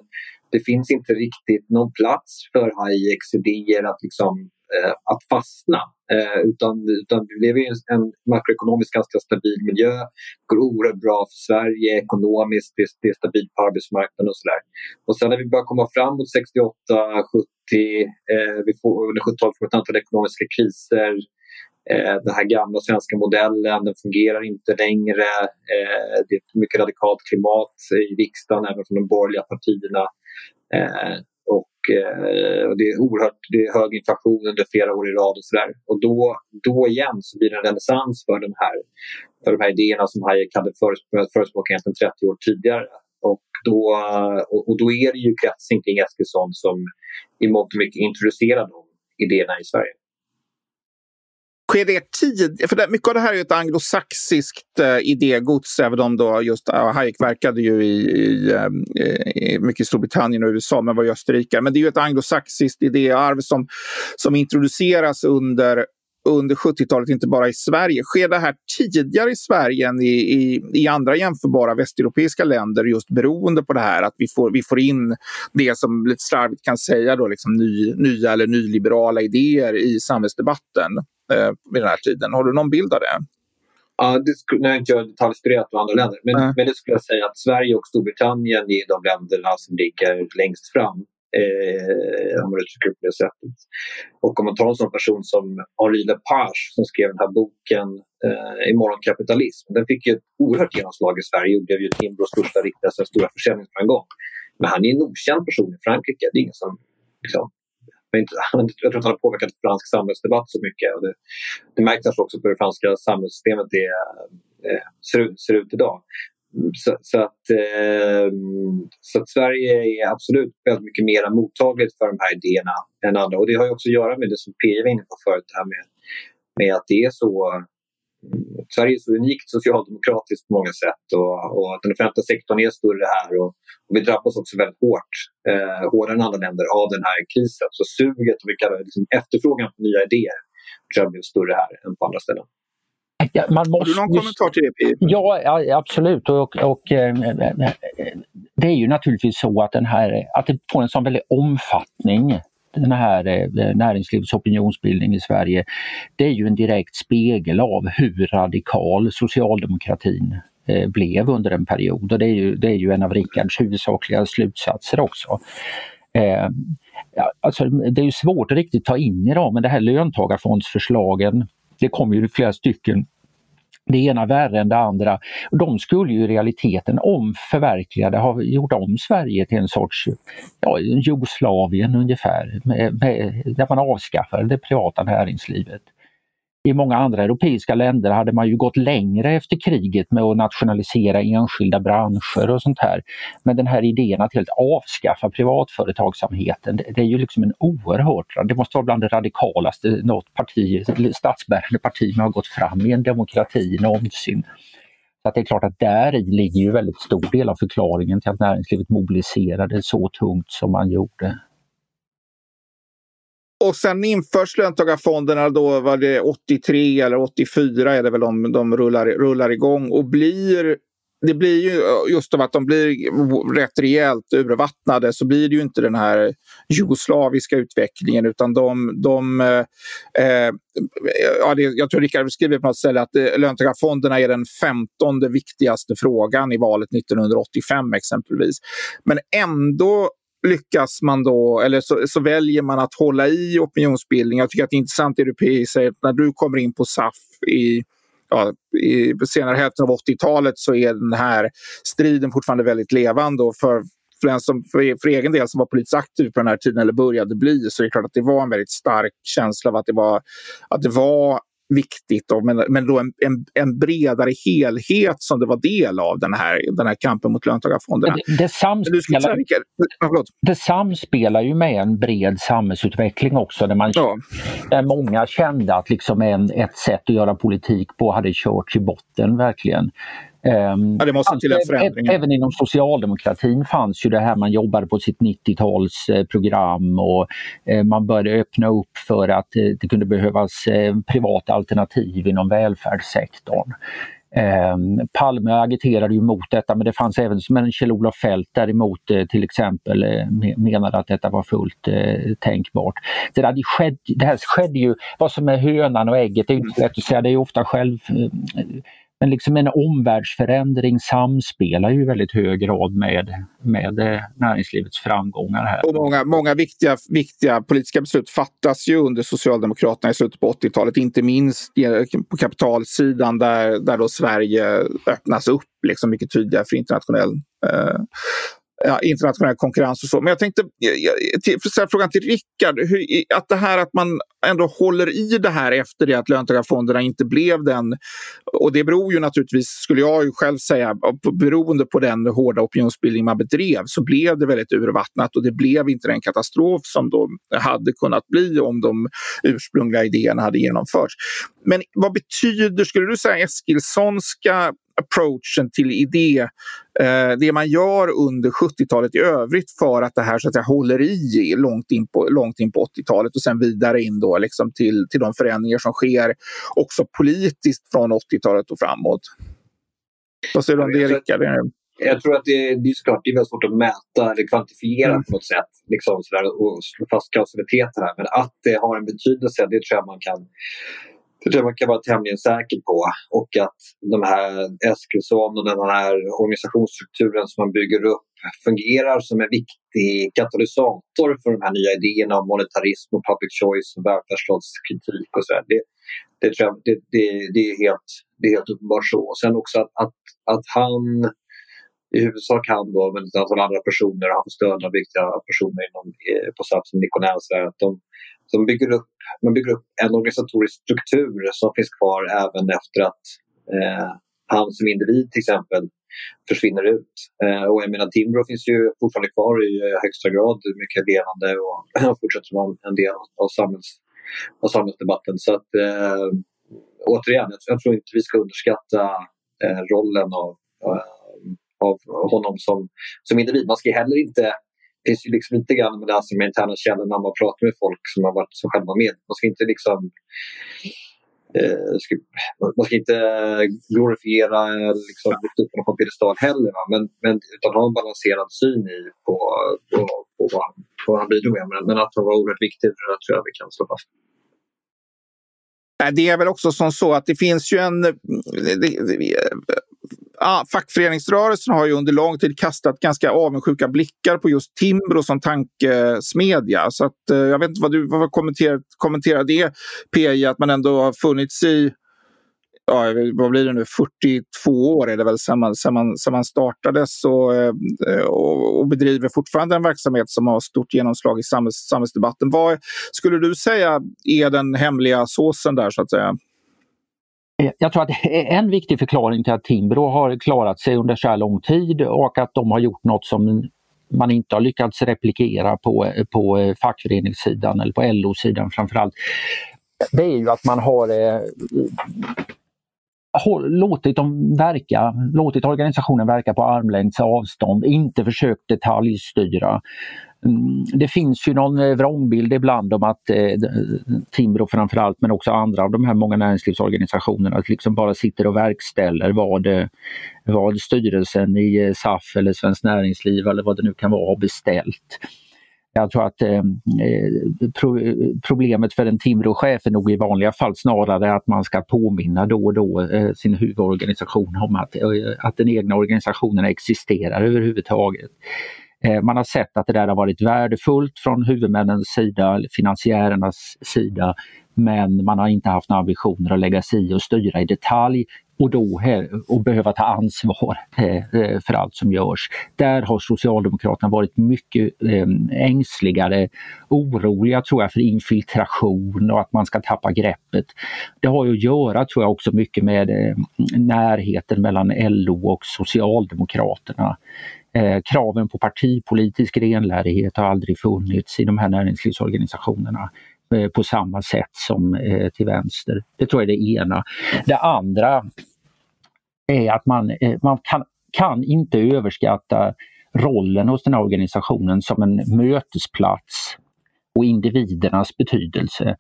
Det finns inte riktigt någon plats för Hayeks idéer att liksom Eh, att fastna. Eh, utan, utan vi lever i en makroekonomiskt ganska stabil miljö. Det går oerhört bra för Sverige ekonomiskt, det, det är stabilt på arbetsmarknaden och sådär. Och sen när vi börjar komma fram mot 68, 70, eh, vi får, under 70-talet får vi ett antal ekonomiska kriser. Eh, den här gamla svenska modellen den fungerar inte längre. Eh, det är ett mycket radikalt klimat i riksdagen, även från de borgerliga partierna. Eh, och, eh, det är oerhört det är hög inflation under flera år i rad och sådär. Och då, då igen så blir det en renässans för, den här, för de här idéerna som Hayek hade förespråkat egentligen 30 år tidigare. Och då, och, och då är det ju kretsen kring Eskilsson som i mångt och mycket introducerar de idéerna i Sverige sker det tid? För det, mycket av det här är ett anglosaxiskt eh, idégods, även om då just uh, Hayek verkade ju i, i, eh, i, mycket i Storbritannien och USA, men var i Österrike. Men det är ju ett anglosaxiskt idéarv som, som introduceras under under 70-talet, inte bara i Sverige. Sker det här tidigare i Sverige än i, i, i, andra jämförbara västeuropeiska länder just beroende på det här att vi får, vi får in det som lite slarvigt kan säga då, liksom ny, nya eller nyliberala idéer i samhällsdebatten eh, vid den här tiden. Har du någon bild av det? Ja, det skulle, nu har inte jag detaljstuderat på andra länder, men, mm. men det skulle jag säga att Sverige och Storbritannien är de länderna som ligger längst fram eh, om man uttrycker det på det sättet. Och om man tar en sån person som Henri Lepage som skrev den här boken eh, Imorgon kapitalism. Den fick ju ett oerhört genomslag i Sverige och blev ju Timbros största riktade stora försäljningsframgång. Men han är en okänd person i Frankrike. Det är ingen som liksom, jag tror att han har påverkat fransk samhällsdebatt så mycket. Och det, det märks också på hur det franska samhällssystemet är, eh, ser, ut, ser ut idag. Så, så, att, eh, så att Sverige är absolut väldigt mycket mer mottagligt för de här idéerna än andra. Och det har ju också att göra med det som PJ var inne på förut, det här med, med att det är så mm, Sverige är så unikt socialdemokratiskt på många sätt och, och den offentliga sektorn är större här och, och vi drabbas också väldigt hårt, eh, hårdare än andra länder, av den här krisen. Så suget och vi kallar det liksom efterfrågan på nya idéer tror jag blir större här än på andra ställen. Ja, man måste... Har du någon kommentar till det Pia? Ja, absolut. Och, och, eh, det är ju naturligtvis så att, den här, att det får en sån väldig omfattning den här eh, näringslivets opinionsbildning i Sverige, det är ju en direkt spegel av hur radikal socialdemokratin eh, blev under en period och det är ju, det är ju en av Rickards huvudsakliga slutsatser också. Eh, alltså, det är ju svårt att riktigt ta in i dem, men det här löntagarfondsförslagen, det kom ju flera stycken. Det ena värre än det andra. De skulle ju i realiteten, om förverkligade, ha gjort om Sverige till en sorts ja, Jugoslavien ungefär, med, med, där man avskaffade det privata näringslivet i många andra europeiska länder hade man ju gått längre efter kriget med att nationalisera enskilda branscher och sånt här. Men den här idén att helt avskaffa privatföretagsamheten, det, är ju liksom en oerhört, det måste vara bland det radikalaste något parti, statsbärande parti man har gått fram i en demokrati någonsin. Så att det är klart att där i ligger ju väldigt stor del av förklaringen till att näringslivet mobiliserade så tungt som man gjorde. Och sen införs löntagarfonderna då var det 83 eller 84 är det väl de, de rullar, rullar igång och blir det blir ju just av att de blir rätt rejält urvattnade så blir det ju inte den här jugoslaviska utvecklingen utan de, de eh, eh ja, det, jag tror Rickard skriver på något ställe att eh, löntagarfonderna är den femtonde viktigaste frågan i valet 1985 exempelvis. Men ändå lyckas man då, eller så, så, väljer man att hålla i opinionsbildning. Jag tycker att det är intressant det du säger, när du kommer in på SAF i, ja, i senare hälften av 80-talet så är den här striden fortfarande väldigt levande. Och för, för, den som, för, för egen del som var politiskt aktiv på den här tiden eller började bli så är det klart att det var en väldigt stark känsla av att det var, att det var viktigt, då, men, men då en, en, en, bredare helhet som det var del av den här, den här kampen mot löntagarfonderna. Det, det, samspelar, det samspelar ju med en bred samhällsutveckling också där, man, ja. där många kände att liksom en, ett sätt att göra politik på hade körts i botten verkligen. Ehm, ja, det måste till en förändring. Även inom socialdemokratin fanns ju det här man jobbade på sitt 90-talsprogram och eh, man började öppna upp för att eh, det kunde behövas eh, privata alternativ inom välfärdssektorn. Eh, Palme agiterade ju mot detta men det fanns även, men Kjell-Olof Feldt däremot eh, till exempel eh, menade att detta var fullt eh, tänkbart. Det, där, det, skedde, det här skedde ju, vad som är hönan och ägget, det är inte lätt att säga, det är ofta själv men liksom en omvärldsförändring samspelar ju i väldigt hög grad med, med eh, näringslivets framgångar här. Och många, många viktiga, viktiga politiska beslut fattas ju under Socialdemokraterna i slutet på 80-talet, inte minst på kapitalsidan där, där då Sverige öppnas upp liksom mycket tydligare för internationell eh, ja, internationell konkurrens och så. Men jag tänkte eh, eh, ställa frågan till Rickard. Att det här att man ändå håller i det här efter det att löntagarfonderna inte blev den. Och det beror ju naturligtvis, skulle jag ju själv säga, beroende på den hårda opinionsbildning man bedrev så blev det väldigt urvattnat och det blev inte den katastrof som då hade kunnat bli om de ursprungliga idéerna hade genomförts. Men vad betyder, skulle du säga, Eskilssonska approachen till idé, eh, det man gör under 70-talet i övrigt för att det här så att säga, håller i långt in på, långt in på 80-talet och sen vidare in då, liksom till, till de förändringar som sker också politiskt från 80-talet och framåt. Vad säger du om det, Rickard? Jag tror att det, det är såklart det är väldigt svårt att mäta eller kvantifiera mm. på något sätt liksom sådär, och slå fast kausaliteten här. Men att det har en betydelse, det tror jag man kan det tror jag man kan vara tämligen säker på. Och att de här Eskilsson och den här organisationsstrukturen som man bygger upp fungerar som en viktig katalysator för de här nya idéerna om monetarism och public choice och välfärdsstatskritik och så. Det, det, tror jag, det, det, det, är helt, det är helt uppenbart så. Och sen också att, att, att han i huvudsak han då, men ett antal andra personer, han får stöd av viktiga personer inom, eh, på SAF som Nikonell, att de, de bygger upp, man bygger upp en organisatorisk struktur som finns kvar även efter att eh, han som individ till exempel försvinner ut. Eh, och jag menar Timbro finns ju fortfarande kvar i eh, högsta grad, mycket levande och fortsätter vara en del av, samhälls, av samhällsdebatten. Så att, eh, återigen, jag tror inte vi ska underskatta eh, rollen av, eh, av honom som, som individ. Man ska heller inte det finns ju liksom lite grann med det här som interna källor när man pratar med folk som har varit som själva med. Man ska inte liksom eh, ska, man ska inte glorifiera liksom, lyfta upp honom på piedestal heller. Va? Men, men, utan ha en balanserad syn i, på, på, på, vad, på vad han bidrog med. Men, men att han var oerhört viktig det tror jag vi kan slå fast. Det är väl också som så att det finns ju en ah, fackföreningsrörelsen har ju under lång tid kastat ganska avundsjuka blickar på just Timbro som tankesmedja. Så att, eh, jag vet inte vad du vad kommenterar, kommenterar det, PJ, att man ändå har funnits i ja, vad blir det nu, 42 år är det väl sedan man, sedan man, sedan man startades och, eh, och, och, bedriver fortfarande en verksamhet som har stort genomslag i samhälls, samhällsdebatten. Vad skulle du säga är den hemliga såsen där så att säga? Eh, jag tror att en viktig förklaring till att Timbro har klarat sig under så här lång tid och att de har gjort något som man inte har lyckats replikera på, eh, på eh, fackföreningssidan eller på LO-sidan framförallt. Det är ju att man har eh, låtit dem verka, låtit organisationen verka på armlängds avstånd, inte försökt detaljstyra. Mm, det finns ju någon eh, vrångbild ibland om att eh, Timbro framförallt men också andra av de här många näringslivsorganisationerna liksom bara sitter och verkställer vad, eh, vad styrelsen i eh, SAF eller Svenskt Näringsliv eller vad det nu kan vara har beställt. Jag tror att eh, pro problemet för en Timbro-chef är nog i vanliga fall snarare att man ska påminna då och då eh, sin huvudorganisation om att, eh, att den egna organisationen existerar överhuvudtaget. Eh, man har sett att det där har varit värdefullt från huvudmännens sida, finansiärernas sida, men man har inte haft några ambitioner att lägga sig i och styra i detalj och då och behöva ta ansvar eh, eh, för allt som görs. Där har Socialdemokraterna varit mycket ängsligare, oroliga tror jag för infiltration och att man ska tappa greppet. Det har ju att göra tror jag också mycket med närheten mellan LO och Socialdemokraterna. Eh, kraven på partipolitisk renlärighet har aldrig funnits i de här näringslivsorganisationerna eh, på samma sätt som eh, till vänster. Det tror jag är det ena. Det andra är att man, eh, man kan, kan inte överskatta rollen hos den här organisationen som en mötesplats och individernas betydelse.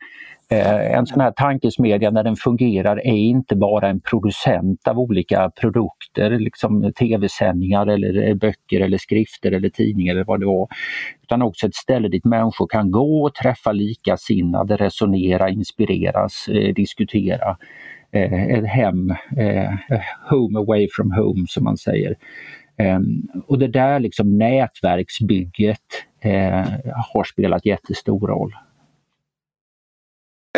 Eh, en sån här tankesmedja när den fungerar är inte bara en producent av olika produkter, liksom tv-sändningar eller eh, böcker eller skrifter eller tidningar eller vad det var. Utan också ett ställe dit människor kan gå och träffa likasinnade, resonera, inspireras, eh, diskutera. Ett hem, home away from home som man säger. Ehm, och det där liksom nätverksbygget har spelat jättestor roll.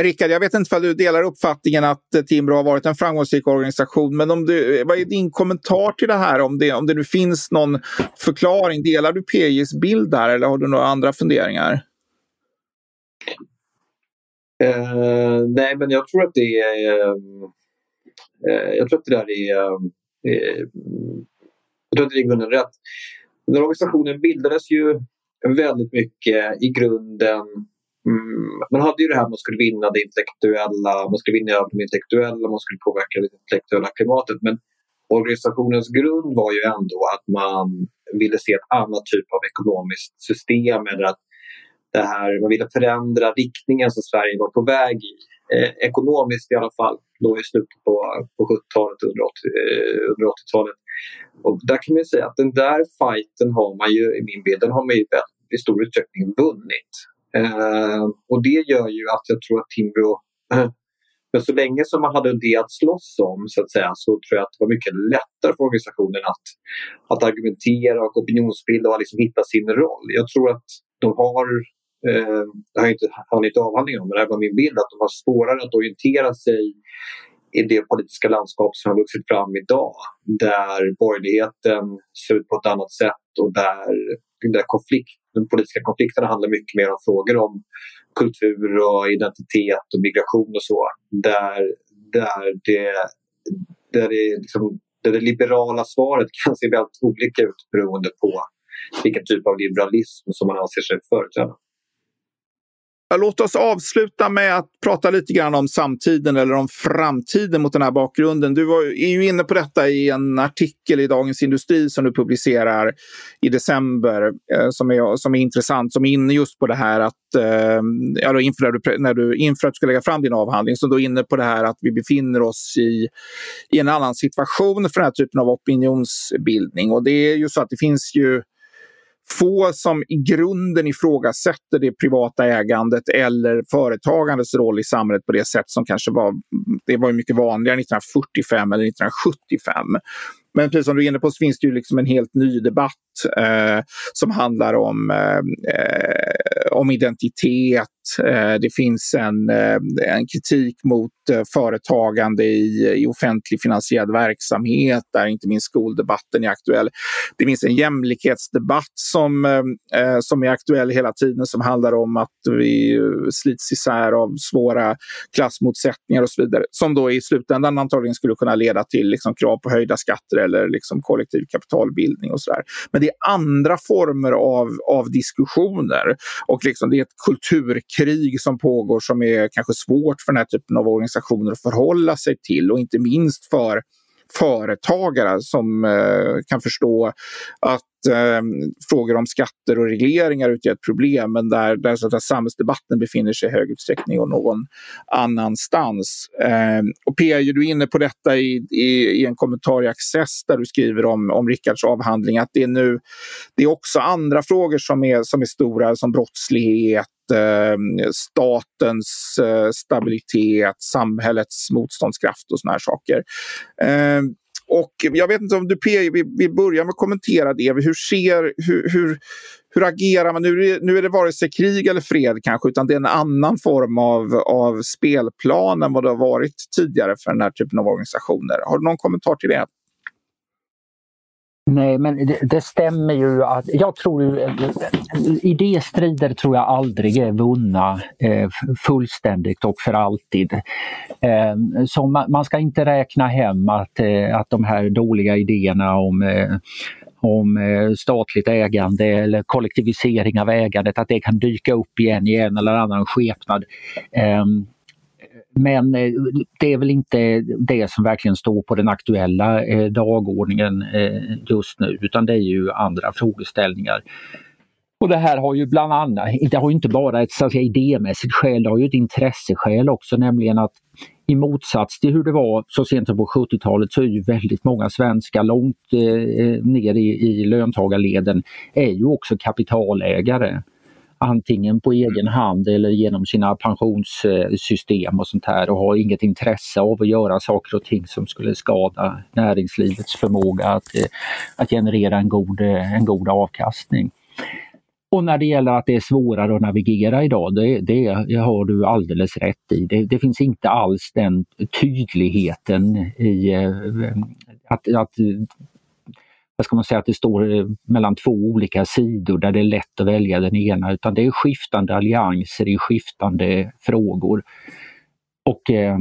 Rickard, jag vet inte om du delar uppfattningen att eh, Timbro har varit en framgångsrik organisation, men om du, vad är din kommentar till det här? Om det, om det nu finns någon förklaring, delar du PJs bild där eller har du några andra funderingar? Uh, nej, men jag tror att det är... Uh, jag tror att det där är... Uh, jag tror att det grunden rätt. Den organisationen bildades ju väldigt mycket i grunden Mm, man hade ju det här att man skulle vinna det intellektuella, man skulle vinna de intellektuella, man skulle påverka det intellektuella klimatet. Men organisationens grund var ju ändå att man ville se ett annat typ av ekonomiskt system eller att det här, man ville förändra riktningen som Sverige var på väg i. Eh, ekonomiskt i alla fall, då i slutet på, på 70-talet, under 80-talet. Och där kan man säga att den där fighten har man ju, i min bild, den har man ju i stor utsträckning vunnit. Eh, och det gör ju att jag tror att Timbro men så länge som man hade det att slåss om så att säga så tror jag att det var mycket lättare för organisationen att, att argumentera och opinionsbilda och liksom hitta sin roll. Jag tror att de har, eh, det har jag inte, har inte avhandling om, men det här var min bild, att de har svårare att orientera sig i det politiska landskap som har vuxit fram idag. Där borgerligheten ser ut på ett annat sätt och där, där konflikt de politiska konflikterna handlar mycket mer om frågor om kultur och identitet och migration och så. Där, där, det, där, det, liksom, där det liberala svaret kan se väldigt olika ut beroende på vilken typ av liberalism som man anser sig företräda. Låt oss avsluta med att prata lite grann om samtiden eller om framtiden mot den här bakgrunden. Du var, är ju inne på detta i en artikel i Dagens Industri som du publicerar i december eh, som, är, som är intressant, som är inne just på det här att eh, inför, när inför, du, när du, inför att du ska lägga fram din avhandling, som då inne på det här att vi befinner oss i, i en annan situation för den här typen av opinionsbildning. Och det är ju så att det finns ju få som i grunden ifrågasätter det privata ägandet eller företagandets roll i samhället på det sätt som kanske var, det var mycket vanligare 1945 eller 1975. Men precis som du är inne på så finns det ju liksom en helt ny debatt eh, som handlar om, eh, eh om identitet. Eh, det finns en, eh, en kritik mot eh, företagande i, i offentlig finansierad verksamhet där inte minst skoldebatten är aktuell. Det finns en jämlikhetsdebatt som, som är aktuell hela tiden som handlar om att vi slits isär av svåra klassmotsättningar och så vidare. Som då i slutändan antagligen skulle kunna leda till liksom krav på höjda skatter eller liksom kollektiv kapitalbildning och sådär. Men det är andra former av, av diskussioner och liksom det är ett krig som pågår som är kanske svårt för den här typen av organisationer att förhålla sig till och inte minst för företagare som eh, kan förstå att eh, frågor om skatter och regleringar utgör ett problem men där, där, så att samhällsdebatten befinner sig i hög utsträckning och någon annanstans. Eh, och P, är du inne på detta i, i, i, en kommentar i Access där du skriver om, om Rickards avhandling att det är nu det är också andra frågor som är, som är stora som brottslighet ehm, statens eh, stabilitet, samhällets motståndskraft och såna här saker. Ehm, och jag vet inte om du P vill börja med att kommentera det. Hur ser, hur, hur, hur agerar man? Nu är, det, nu är det vare sig krig eller fred kanske, utan det är en annan form av, av spelplan än vad det har varit tidigare för den här typen av organisationer. Har du någon kommentar till det? Nej, men det, det, stämmer ju att jag tror idéstrider tror jag aldrig är vunna eh, fullständigt och för alltid. Eh, så man, man, ska inte räkna hem att, eh, att de här dåliga idéerna om eh, om eh, statligt ägande eller kollektivisering av ägandet, att det kan dyka upp igen i en eller annan skepnad. Ehm, men eh, det är väl inte det som verkligen står på den aktuella eh, dagordningen eh, just nu utan det är ju andra frågeställningar. Och det här har ju bland annat, det har inte bara ett så att säga, idémässigt skäl, det har ju ett intresseskäl också, nämligen att i motsats till hur det var så sent som på 70-talet så är ju väldigt många svenskar långt eh, ner i, i löntagarleden är ju också kapitalägare antingen på egen hand eller genom sina pensionssystem och sånt här och har inget intresse av att göra saker och ting som skulle skada näringslivets förmåga att, eh, att generera en god, eh, en god avkastning. Och när det gäller att det är svårare att navigera idag, det, det har du alldeles rätt i. Det, det finns inte alls den tydligheten i eh, att, att vad ska man säga, att det står eh, mellan två olika sidor där det är lätt att välja den ena utan det är skiftande allianser i skiftande frågor. Och eh,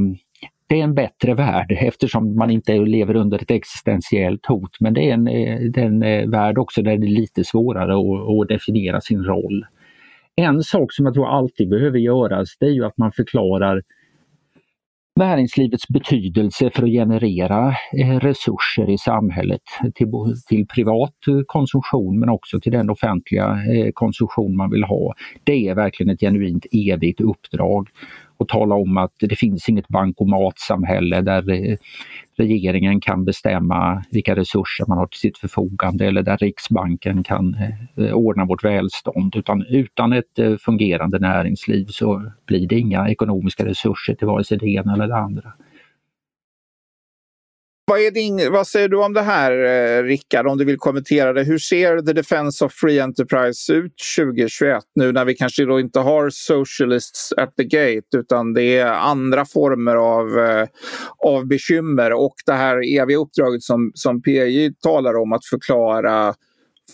det är en bättre värld eftersom man inte lever under ett existentiellt hot men det är en, eh, det är en eh, värld också där det är lite svårare att, att definiera sin roll. En sak som jag tror alltid behöver göras det är ju att man förklarar näringslivets betydelse för att generera eh, resurser i samhället till, till privat eh, konsumtion men också till den offentliga eh, konsumtion man vill ha. Det är verkligen ett genuint evigt uppdrag och tala om att det finns inget bankomatsamhälle där eh, regeringen kan bestämma vilka resurser man har till sitt förfogande eller där Riksbanken kan eh, ordna vårt välstånd. Utan utan ett eh, fungerande näringsliv så blir det inga ekonomiska resurser till vare sig det ena eller det andra. Vad, är din, vad säger du om det här, eh, Rickard, om du vill kommentera det? Hur ser The Defense of Free Enterprise ut 2021 nu när vi kanske då inte har socialists at the gate utan det är andra former av, eh, av bekymmer och det här eviga uppdraget som, som PJ talar om att förklara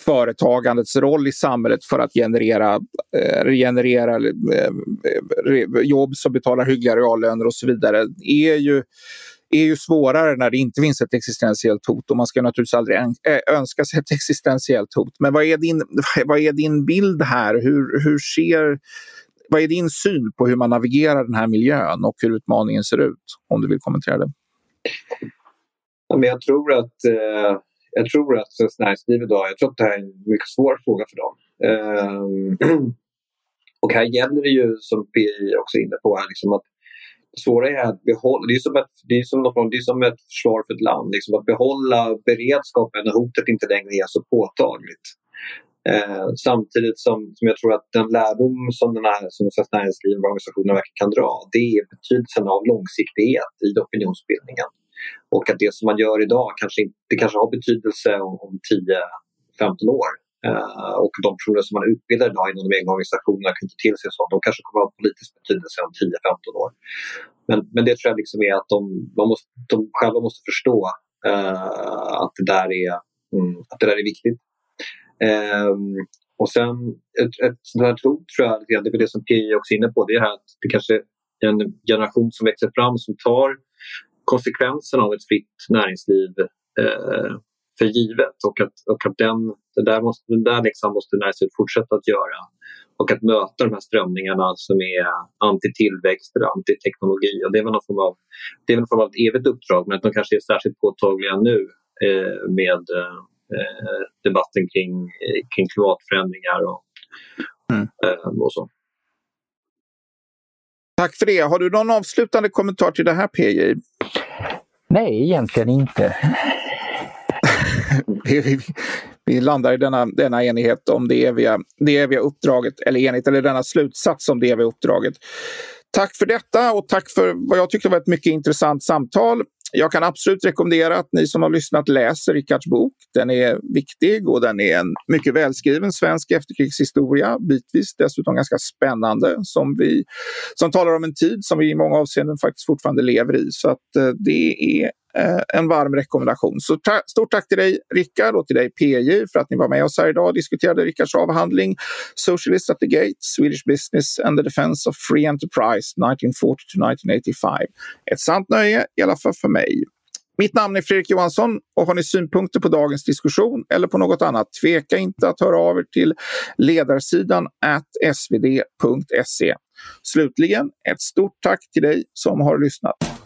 företagandets roll i samhället för att generera, eh, generera eh, eh jobb som betalar hyggliga reallöner och så vidare är ju är ju svårare när det inte finns ett existentiellt hot och man ska naturligtvis aldrig eh, önska sig ett existentiellt hot. Men vad är din, vad är din bild här? Hur, hur ser vad är din syn på hur man navigerar den här miljön och hur utmaningen ser ut? Om du vill kommentera det. Ja, men jag tror att, eh, jag tror att Svenskt Näringsliv idag, jag tror att det här är en mycket svår fråga för dem. Eh, och här gäller det ju, som PI också är inne på, här, liksom att det svåra är att behålla, det är som ett, det är som, det är som ett försvar för ett land, liksom att behålla beredskapen när hotet inte längre är så påtagligt. Eh, samtidigt som, som jag tror att den lärdom som, den här, som Svenskt Näringsliv och organisationer verkligen kan dra det är betydelsen av långsiktighet i opinionsbildningen. Och att det som man gör idag kanske, inte, det kanske har betydelse om, om 10-15 år. Eh, och de personer som man utbildar idag inom de egna organisationerna kan inte till sig sånt. De kanske kommer att ha politisk betydelse om 10-15 år. Men, men det tror jag liksom är att de, man måste, de själva måste förstå uh, att, det där är, mm, att det där är viktigt. Um, och sen ett, ett sånt här hot tror jag, det är det som PJ också är inne på, det är att det kanske är en generation som växer fram som tar konsekvenserna av ett fritt näringsliv uh, för givet och att, och att den, det där, måste, det där liksom måste näringslivet fortsätta att göra. Och att möta de här strömningarna som är anti-tillväxt eller antiteknologi. Och det är väl någon form av, det är väl form av ett evigt uppdrag men att de kanske är särskilt påtagliga nu eh, med eh, debatten kring, kring klimatförändringar och, mm. eh, och så. Tack för det. Har du någon avslutande kommentar till det här PJ? Nej, egentligen inte vi, vi, landar i denna, denna enighet om det eviga, det eviga uppdraget, eller enighet, eller denna slutsats om det eviga uppdraget. Tack för detta och tack för vad jag tyckte var ett mycket intressant samtal. Jag kan absolut rekommendera att ni som har lyssnat läser Rickards bok. Den är viktig och den är en mycket välskriven svensk efterkrigshistoria. Bitvis dessutom ganska spännande som, vi, som talar om en tid som vi i många avseenden faktiskt fortfarande lever i. Så att eh, det är Eh, en varm rekommendation. Så ta stort tack till dig Rickard och till dig PJ för att ni var med oss här idag och diskuterade Rickards avhandling Socialist at the Gate, Swedish Business and the Defense of Free Enterprise 1940-1985. Ett sant nöje, i alla fall för mig. Mitt namn är Fredrik Johansson och har ni synpunkter på dagens diskussion eller på något annat, tveka inte att höra av er till ledarsidan svd.se. Slutligen ett stort tack till dig som har lyssnat.